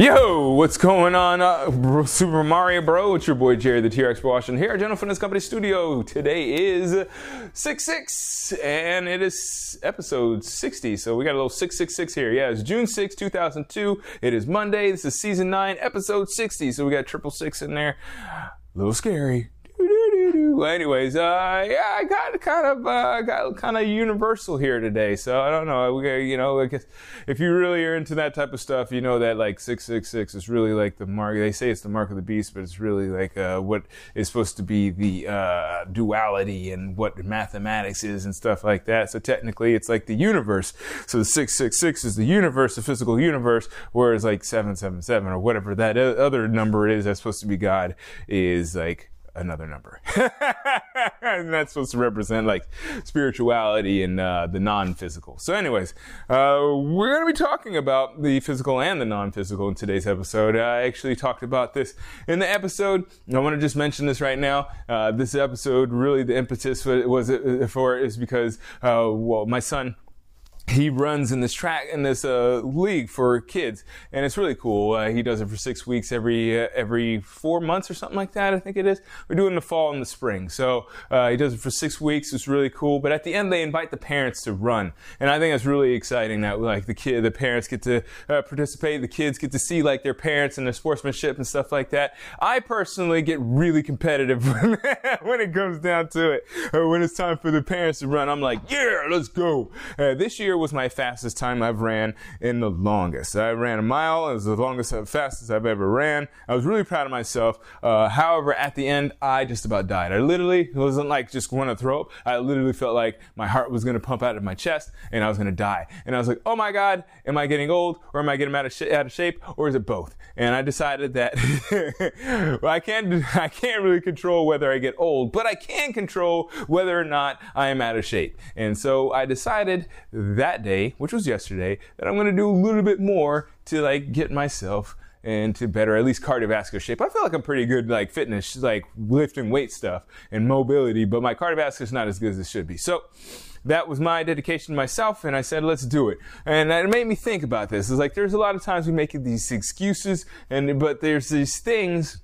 Yo, what's going on, uh, Super Mario Bro? It's your boy Jerry, the T-Rex Washington here at General Fitness Company Studio. Today is 6-6, and it is episode 60, so we got a little 666 here. Yeah, it's June 6, 2002. It is Monday. This is season 9, episode 60, so we got triple six in there. A little scary. Anyways, uh, yeah, I got kind of, uh, got kind of universal here today. So I don't know. We you know, I guess if you really are into that type of stuff, you know that like six six six is really like the mark. They say it's the mark of the beast, but it's really like uh, what is supposed to be the uh, duality and what mathematics is and stuff like that. So technically, it's like the universe. So the six six six is the universe, the physical universe, whereas like seven seven seven or whatever that other number is that's supposed to be God is like another number. and that's supposed to represent like spirituality and uh, the non-physical. So anyways, uh, we're going to be talking about the physical and the non-physical in today's episode. I actually talked about this in the episode. I want to just mention this right now. Uh, this episode, really the impetus for, was for it is because, uh, well, my son, he runs in this track in this uh, league for kids, and it's really cool. Uh, he does it for six weeks every uh, every four months or something like that. I think it is. We do it in the fall and the spring. So uh, he does it for six weeks. It's really cool. But at the end, they invite the parents to run, and I think it's really exciting that like the kid, the parents get to uh, participate. The kids get to see like their parents and their sportsmanship and stuff like that. I personally get really competitive when it comes down to it. Uh, when it's time for the parents to run, I'm like, yeah, let's go. This year was my fastest time I've ran in the longest. I ran a mile. It was the longest, uh, fastest I've ever ran. I was really proud of myself. Uh, however, at the end, I just about died. I literally it wasn't like just want to throw up. I literally felt like my heart was going to pump out of my chest and I was going to die. And I was like, oh my God, am I getting old or am I getting out of, sh- out of shape or is it both? And I decided that well, I can't, I can't really control whether I get old, but I can control whether or not I am out of shape. And so I decided that day, which was yesterday, that I'm to do a little bit more to like get myself into better, at least cardiovascular shape. I feel like I'm pretty good, like fitness, like lifting weight stuff and mobility, but my cardiovascular is not as good as it should be. So that was my dedication to myself, and I said, let's do it. And it made me think about this. It's like there's a lot of times we make these excuses, and but there's these things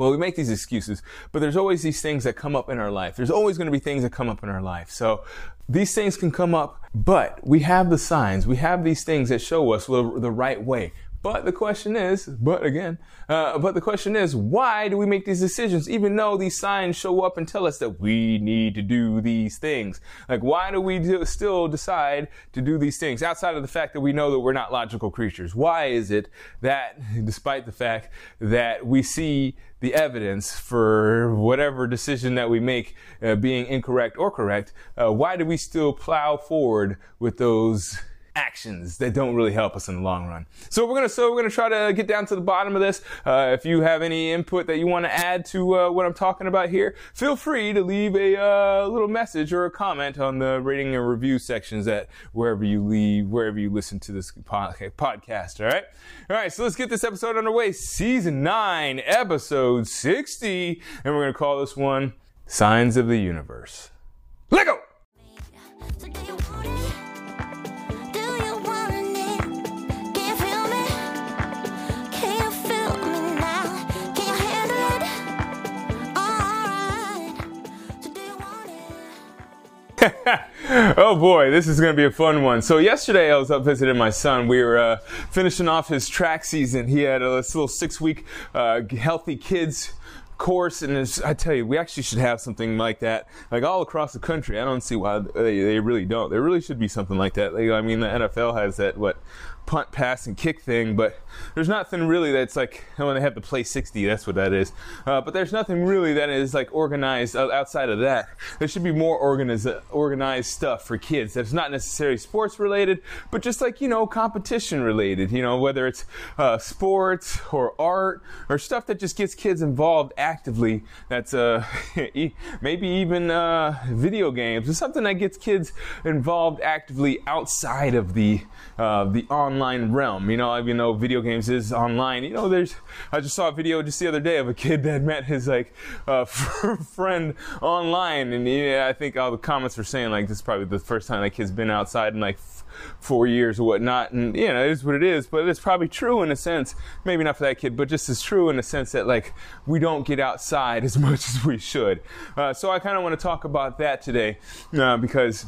well, we make these excuses, but there's always these things that come up in our life. There's always going to be things that come up in our life. So these things can come up, but we have the signs. We have these things that show us the, the right way. But the question is, but again, uh, but the question is, why do we make these decisions even though these signs show up and tell us that we need to do these things? Like, why do we do, still decide to do these things outside of the fact that we know that we're not logical creatures? Why is it that, despite the fact that we see the evidence for whatever decision that we make uh, being incorrect or correct, uh, why do we still plow forward with those actions that don't really help us in the long run. So we're gonna so we're gonna try to get down to the bottom of this. Uh, if you have any input that you want to add to uh, what I'm talking about here, feel free to leave a uh, little message or a comment on the rating and review sections at wherever you leave wherever you listen to this pod- podcast. All right, all right. So let's get this episode underway. Season nine, episode sixty, and we're gonna call this one "Signs of the Universe." oh boy, this is going to be a fun one. So yesterday I was up visiting my son. We were uh, finishing off his track season. He had a this little six-week uh, healthy kids course, and I tell you, we actually should have something like that, like all across the country. I don't see why they, they really don't. There really should be something like that. Like, I mean, the NFL has that what punt, pass, and kick thing, but there's nothing really that's like when they have the play 60. That's what that is. Uh, but there's nothing really that is like organized outside of that. There should be more organiz- organized stuff for kids that's not necessarily sports related, but just like you know competition related. You know whether it's uh, sports or art or stuff that just gets kids involved actively. That's uh, maybe even uh, video games or something that gets kids involved actively outside of the uh, the online realm. You know, even though video games is online, you know, there's. I just saw a video just the other day of a kid that met his like uh, friend online, and yeah, I think all the comments were saying like this is probably the first time that kid's been outside in like f- four years or whatnot, and you know, it is what it is. But it's probably true in a sense, maybe not for that kid, but just as true in the sense that like we don't get outside as much as we should. Uh, so I kind of want to talk about that today uh, because.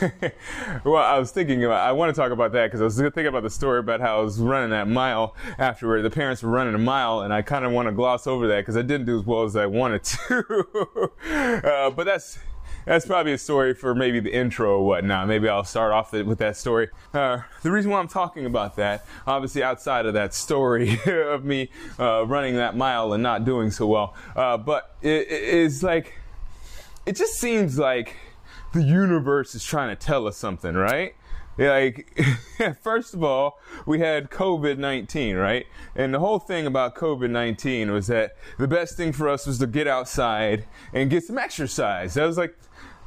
well, I was thinking about. I want to talk about that because I was thinking about the story about how I was running that mile afterward. The parents were running a mile, and I kind of want to gloss over that because I didn't do as well as I wanted to. uh, but that's that's probably a story for maybe the intro or whatnot. Maybe I'll start off with that story. Uh, the reason why I'm talking about that, obviously outside of that story of me uh, running that mile and not doing so well, uh, but it, it is like it just seems like the universe is trying to tell us something, right? Like, first of all, we had COVID 19, right? And the whole thing about COVID 19 was that the best thing for us was to get outside and get some exercise. That was like,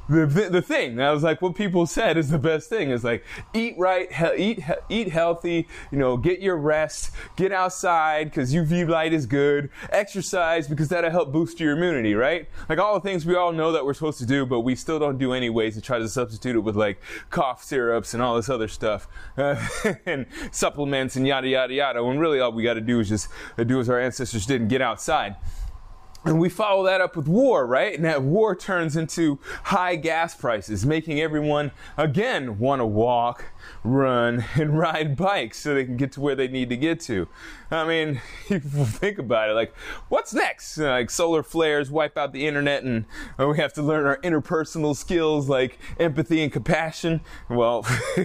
the, the thing that was like what people said is the best thing. Is like eat right he- eat he- eat healthy you know get your rest get outside because uv light is good exercise because that'll help boost your immunity right? Like all the things we all know that we're supposed to do but we still don't do anyways to try to substitute it with like cough syrups and all this other stuff uh, and supplements and yada yada yada when really all we got to do is just do as our ancestors did and get outside and we follow that up with war, right? And that war turns into high gas prices, making everyone again want to walk, run, and ride bikes so they can get to where they need to get to. I mean, think about it, like, what's next? Like, solar flares wipe out the internet, and uh, we have to learn our interpersonal skills like empathy and compassion. Well,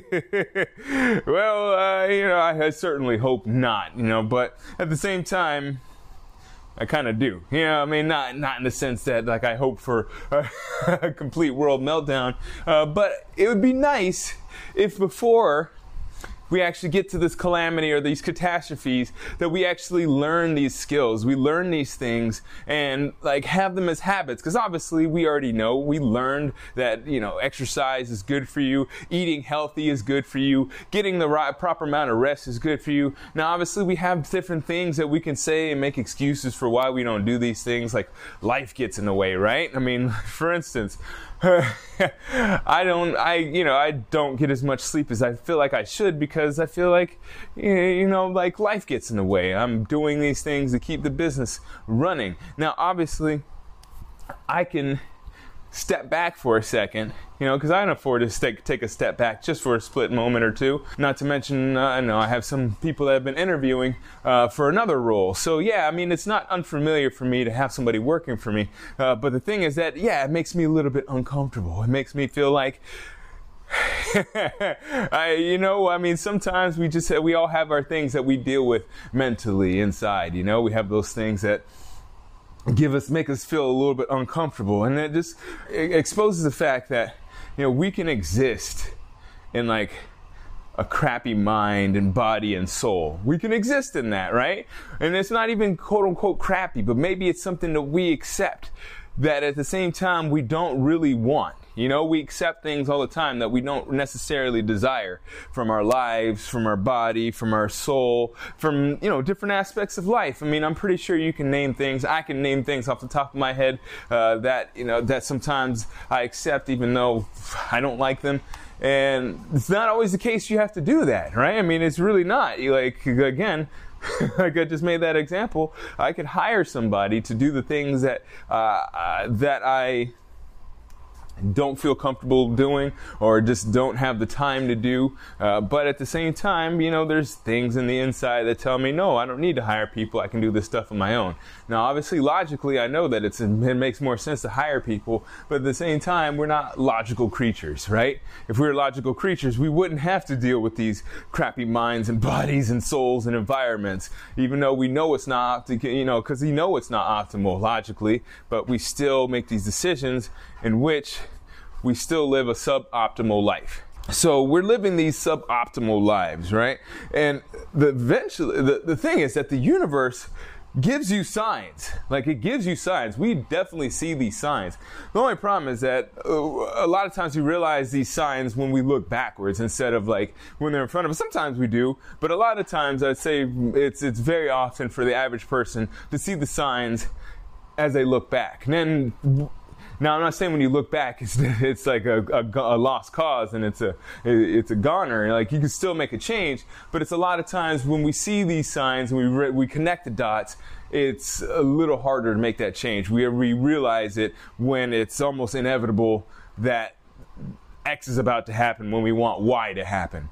well, uh, you know, I, I certainly hope not, you know, but at the same time, I kind of do. You know, I mean, not not in the sense that like I hope for a, a complete world meltdown, uh, but it would be nice if before we actually get to this calamity or these catastrophes that we actually learn these skills. We learn these things and like have them as habits. Because obviously we already know. We learned that you know exercise is good for you. Eating healthy is good for you. Getting the right proper amount of rest is good for you. Now obviously we have different things that we can say and make excuses for why we don't do these things. Like life gets in the way right? I mean for instance I don't, I, you know, I don't get as much sleep as I feel like I should because I feel like, you know, like life gets in the way. I'm doing these things to keep the business running. Now, obviously, I can step back for a second, you know, because I can afford to take, take a step back just for a split moment or two. Not to mention, uh, I know I have some people that have been interviewing uh, for another role. So, yeah, I mean, it's not unfamiliar for me to have somebody working for me. Uh, but the thing is that, yeah, it makes me a little bit uncomfortable. It makes me feel like, I, you know, I mean, sometimes we just we all have our things that we deal with mentally inside. You know, we have those things that give us make us feel a little bit uncomfortable, and it just it exposes the fact that you know we can exist in like a crappy mind and body and soul. We can exist in that, right? And it's not even quote unquote crappy, but maybe it's something that we accept that at the same time we don't really want. You know, we accept things all the time that we don't necessarily desire from our lives, from our body, from our soul, from, you know, different aspects of life. I mean, I'm pretty sure you can name things. I can name things off the top of my head uh, that, you know, that sometimes I accept even though I don't like them. And it's not always the case you have to do that, right? I mean, it's really not. You like, again, like I just made that example, I could hire somebody to do the things that uh, uh, that I don't feel comfortable doing or just don't have the time to do. Uh, but at the same time, you know, there's things in the inside that tell me, no, I don't need to hire people. I can do this stuff on my own. Now, obviously, logically, I know that it's, it makes more sense to hire people, but at the same time, we're not logical creatures, right? If we were logical creatures, we wouldn't have to deal with these crappy minds and bodies and souls and environments, even though we know it's not, you know, because we know it's not optimal logically, but we still make these decisions in which we still live a suboptimal life. So we're living these suboptimal lives, right? And the eventually the, the thing is that the universe gives you signs. Like it gives you signs. We definitely see these signs. The only problem is that uh, a lot of times we realize these signs when we look backwards instead of like when they're in front of us. Sometimes we do, but a lot of times I'd say it's it's very often for the average person to see the signs as they look back. And then now, I'm not saying when you look back, it's, it's like a, a, a, lost cause and it's a, it's a goner. Like you can still make a change, but it's a lot of times when we see these signs and we, re- we connect the dots, it's a little harder to make that change. We, we realize it when it's almost inevitable that X is about to happen when we want Y to happen.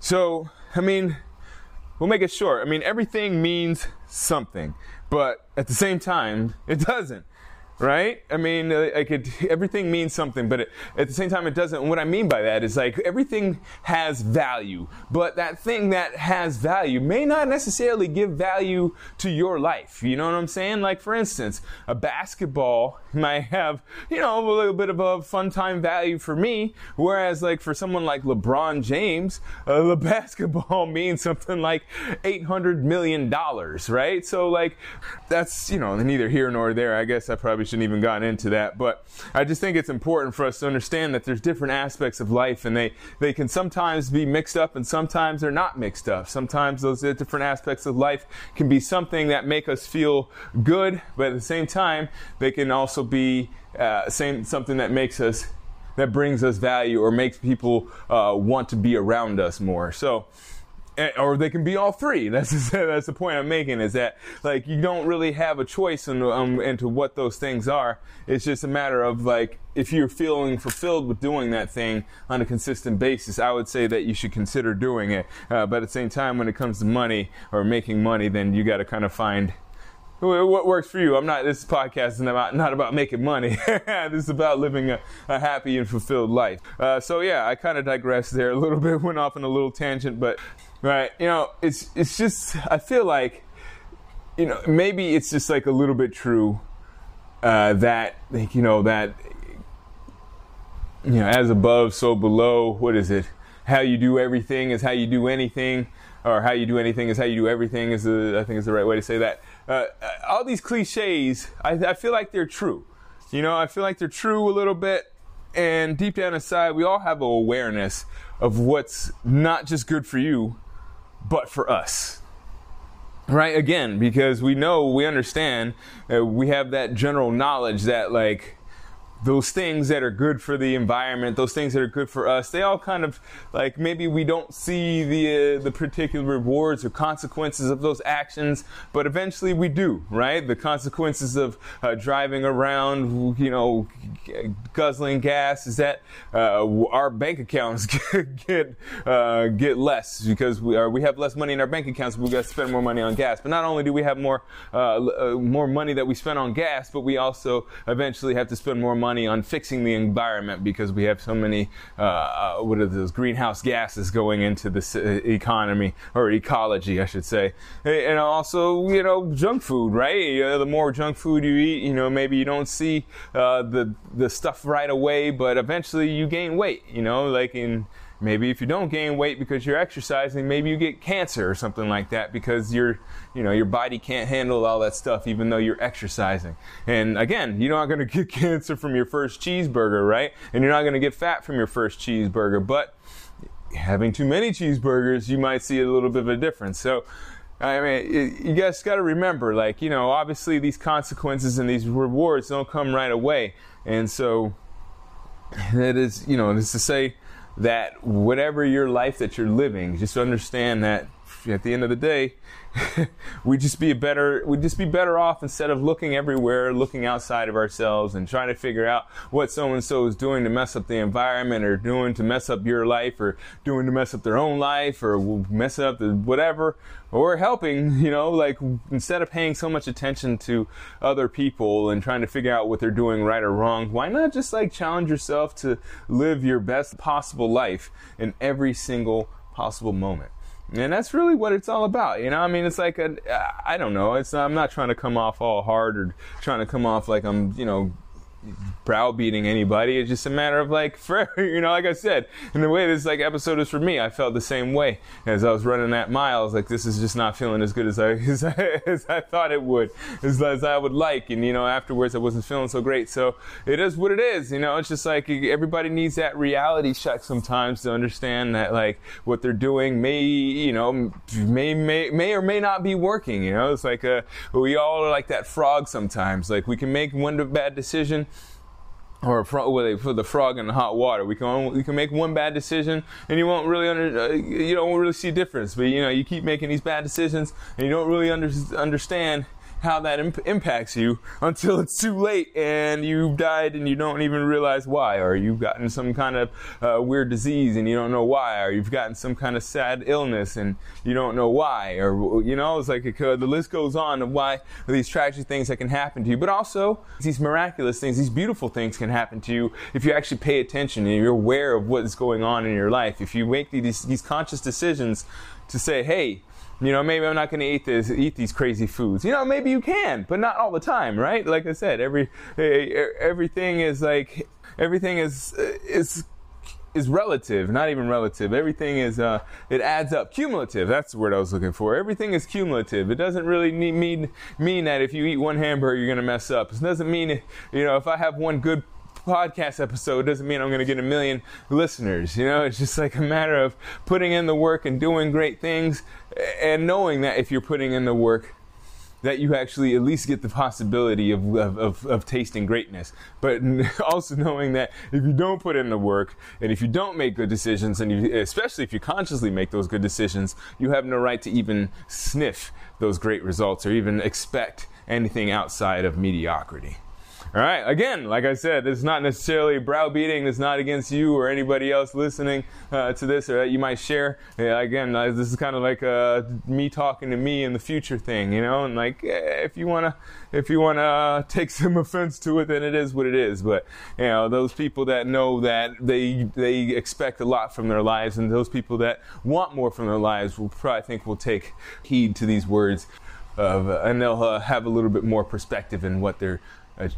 So, I mean, we'll make it short. I mean, everything means something, but at the same time, it doesn't right? I mean, like it, everything means something, but it, at the same time, it doesn't. And what I mean by that is like everything has value, but that thing that has value may not necessarily give value to your life. You know what I'm saying? Like, for instance, a basketball might have, you know, a little bit of a fun time value for me, whereas, like, for someone like LeBron James, uh, the basketball means something like $800 million, right? So, like, that's, you know, neither here nor there. I guess I probably shouldn't even gotten into that, but I just think it's important for us to understand that there's different aspects of life and they, they can sometimes be mixed up and sometimes they're not mixed up. Sometimes those different aspects of life can be something that make us feel good, but at the same time, they can also be uh, same, something that makes us that brings us value or makes people uh, want to be around us more. So, or they can be all three. That's that's the point I'm making is that like you don't really have a choice in, um, into what those things are. It's just a matter of like if you're feeling fulfilled with doing that thing on a consistent basis, I would say that you should consider doing it. Uh, but at the same time, when it comes to money or making money, then you got to kind of find what works for you. I'm not. This podcast is about not about making money. this is about living a, a happy and fulfilled life. Uh, so yeah, I kind of digressed there a little bit. Went off on a little tangent, but right, you know, it's it's just. I feel like, you know, maybe it's just like a little bit true uh, that like, you know that you know as above, so below. What is it? How you do everything is how you do anything, or how you do anything is how you do everything. Is the, I think is the right way to say that uh, all these cliches, I, I feel like they're true. You know, I feel like they're true a little bit. And deep down inside, we all have an awareness of what's not just good for you, but for us. Right? Again, because we know, we understand, uh, we have that general knowledge that, like, those things that are good for the environment, those things that are good for us, they all kind of like maybe we don't see the uh, the particular rewards or consequences of those actions, but eventually we do, right? The consequences of uh, driving around, you know, guzzling gas is that uh, our bank accounts get uh, get less because we are we have less money in our bank accounts. We got to spend more money on gas. But not only do we have more uh, uh, more money that we spend on gas, but we also eventually have to spend more money money on fixing the environment because we have so many uh, uh what are those greenhouse gases going into the uh, economy or ecology, I should say, and also you know junk food, right? Uh, the more junk food you eat, you know maybe you don't see uh, the the stuff right away, but eventually you gain weight. You know, like in maybe if you don't gain weight because you're exercising, maybe you get cancer or something like that because your, you know, your body can't handle all that stuff even though you're exercising. And again, you're not going to get cancer from your first cheeseburger, right? And you're not going to get fat from your first cheeseburger, but having too many cheeseburgers, you might see a little bit of a difference. So, I mean, you guys got to remember, like, you know, obviously these consequences and these rewards don't come right away. And so, that is, you know, is to say, that whatever your life that you're living, just understand that at the end of the day, we'd just be better we'd just be better off instead of looking everywhere, looking outside of ourselves and trying to figure out what so and so is doing to mess up the environment or doing to mess up your life or doing to mess up their own life or mess up the whatever or helping, you know, like instead of paying so much attention to other people and trying to figure out what they're doing right or wrong, why not just like challenge yourself to live your best possible life in every single possible moment? And that's really what it's all about, you know. I mean, it's like a, I don't know. It's I'm not trying to come off all hard or trying to come off like I'm, you know, browbeating anybody. It's just a matter of like, for you know, like I said, in the way this like episode is for me, I felt the same way as I was running that mile. I was like, this is just not feeling as good as I as I, as I thought it would, as, as I would like. And you know, afterwards, I wasn't feeling so great. So it is what it is. You know, it's just like everybody needs that reality check sometimes to understand that like what they're doing may you know may may may or may not be working. You know, it's like a, we all are like that frog sometimes. Like we can make one bad decision or put the frog in the hot water. We can we can make one bad decision, and you won't really under, uh, you don't really see difference. But you know, you keep making these bad decisions, and you don't really under, understand how that imp- impacts you until it's too late and you've died and you don't even realize why, or you've gotten some kind of uh, weird disease and you don't know why, or you've gotten some kind of sad illness and you don't know why, or you know, it's like it could, the list goes on of why these tragic things that can happen to you, but also these miraculous things, these beautiful things can happen to you if you actually pay attention and you're aware of what is going on in your life. If you make these these conscious decisions to say, hey, you know, maybe I'm not going to eat this, eat these crazy foods. You know, maybe you can, but not all the time, right? Like I said, every everything is like everything is is is relative, not even relative. Everything is uh, it adds up. Cumulative. That's the word I was looking for. Everything is cumulative. It doesn't really mean mean that if you eat one hamburger, you're going to mess up. It doesn't mean you know if I have one good podcast episode doesn't mean I'm going to get a million listeners. You know, it's just like a matter of putting in the work and doing great things and knowing that if you're putting in the work, that you actually at least get the possibility of, of, of, of, tasting greatness. But also knowing that if you don't put in the work and if you don't make good decisions, and you, especially if you consciously make those good decisions, you have no right to even sniff those great results or even expect anything outside of mediocrity. All right. Again, like I said, this is not necessarily browbeating. It's not against you or anybody else listening uh, to this or that you might share. Yeah, again, uh, this is kind of like uh, me talking to me in the future thing, you know. And like, eh, if you wanna, if you wanna take some offense to it, then it is what it is. But you know, those people that know that they they expect a lot from their lives, and those people that want more from their lives, will probably think will take heed to these words, of, and they'll uh, have a little bit more perspective in what they're uh,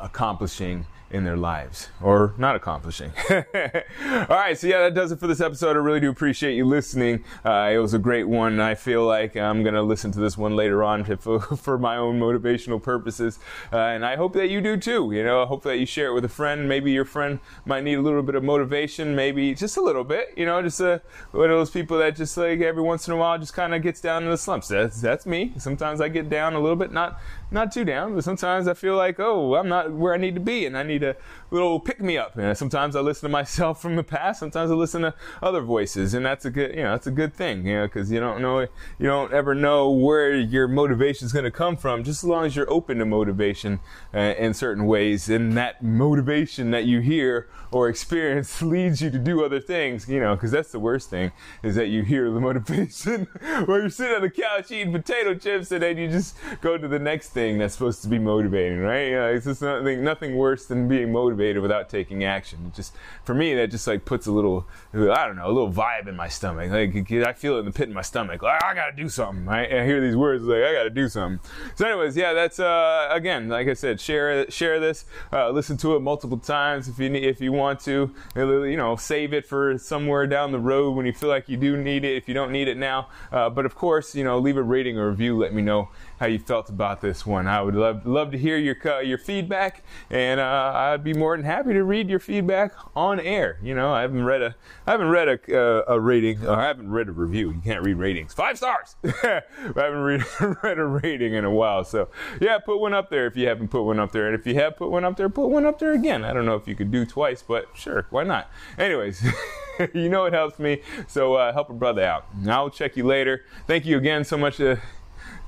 accomplishing in their lives or not accomplishing. All right, so yeah, that does it for this episode. I really do appreciate you listening. Uh, it was a great one. I feel like I'm going to listen to this one later on to, for, for, my own motivational purposes. Uh, and I hope that you do too. You know, I hope that you share it with a friend. Maybe your friend might need a little bit of motivation, maybe just a little bit, you know, just a, one of those people that just like every once in a while just kind of gets down in the slumps. That's, that's me. Sometimes I get down a little bit, not, not too down, but sometimes I feel like, oh, I'm not where I need to be and I need a little pick me up. And sometimes I listen to myself from the past. Sometimes I listen to other voices, and that's a good, you know, that's a good thing, you know, because you don't know, you don't ever know where your motivation is going to come from. Just as long as you're open to motivation uh, in certain ways, and that motivation that you hear or experience leads you to do other things, you know, because that's the worst thing is that you hear the motivation where you're sitting on the couch eating potato chips, and then you just go to the next thing that's supposed to be motivating, right? You know, it's just nothing, nothing worse than being motivated without taking action. It just for me, that just like puts a little, I don't know, a little vibe in my stomach. Like I feel it in the pit in my stomach. Like I gotta do something. Right? I hear these words like I gotta do something. So, anyways, yeah, that's uh, again, like I said, share share this, uh, listen to it multiple times if you need, if you want to. You know, save it for somewhere down the road when you feel like you do need it. If you don't need it now, uh, but of course, you know, leave a rating or review. Let me know how you felt about this. I would love love to hear your your feedback, and uh, I'd be more than happy to read your feedback on air. You know, I haven't read a I haven't read a, uh, a rating, I haven't read a review. You can't read ratings. Five stars. I haven't read, read a rating in a while. So yeah, put one up there if you haven't put one up there, and if you have put one up there, put one up there again. I don't know if you could do twice, but sure, why not? Anyways. you know it helps me. So uh, help a brother out. I'll check you later. Thank you again so much.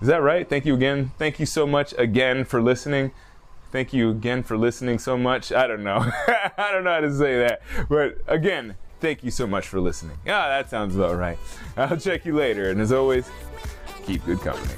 Is that right? Thank you again. Thank you so much again for listening. Thank you again for listening so much. I don't know. I don't know how to say that. But again, thank you so much for listening. Ah, that sounds about right. I'll check you later. And as always, keep good company.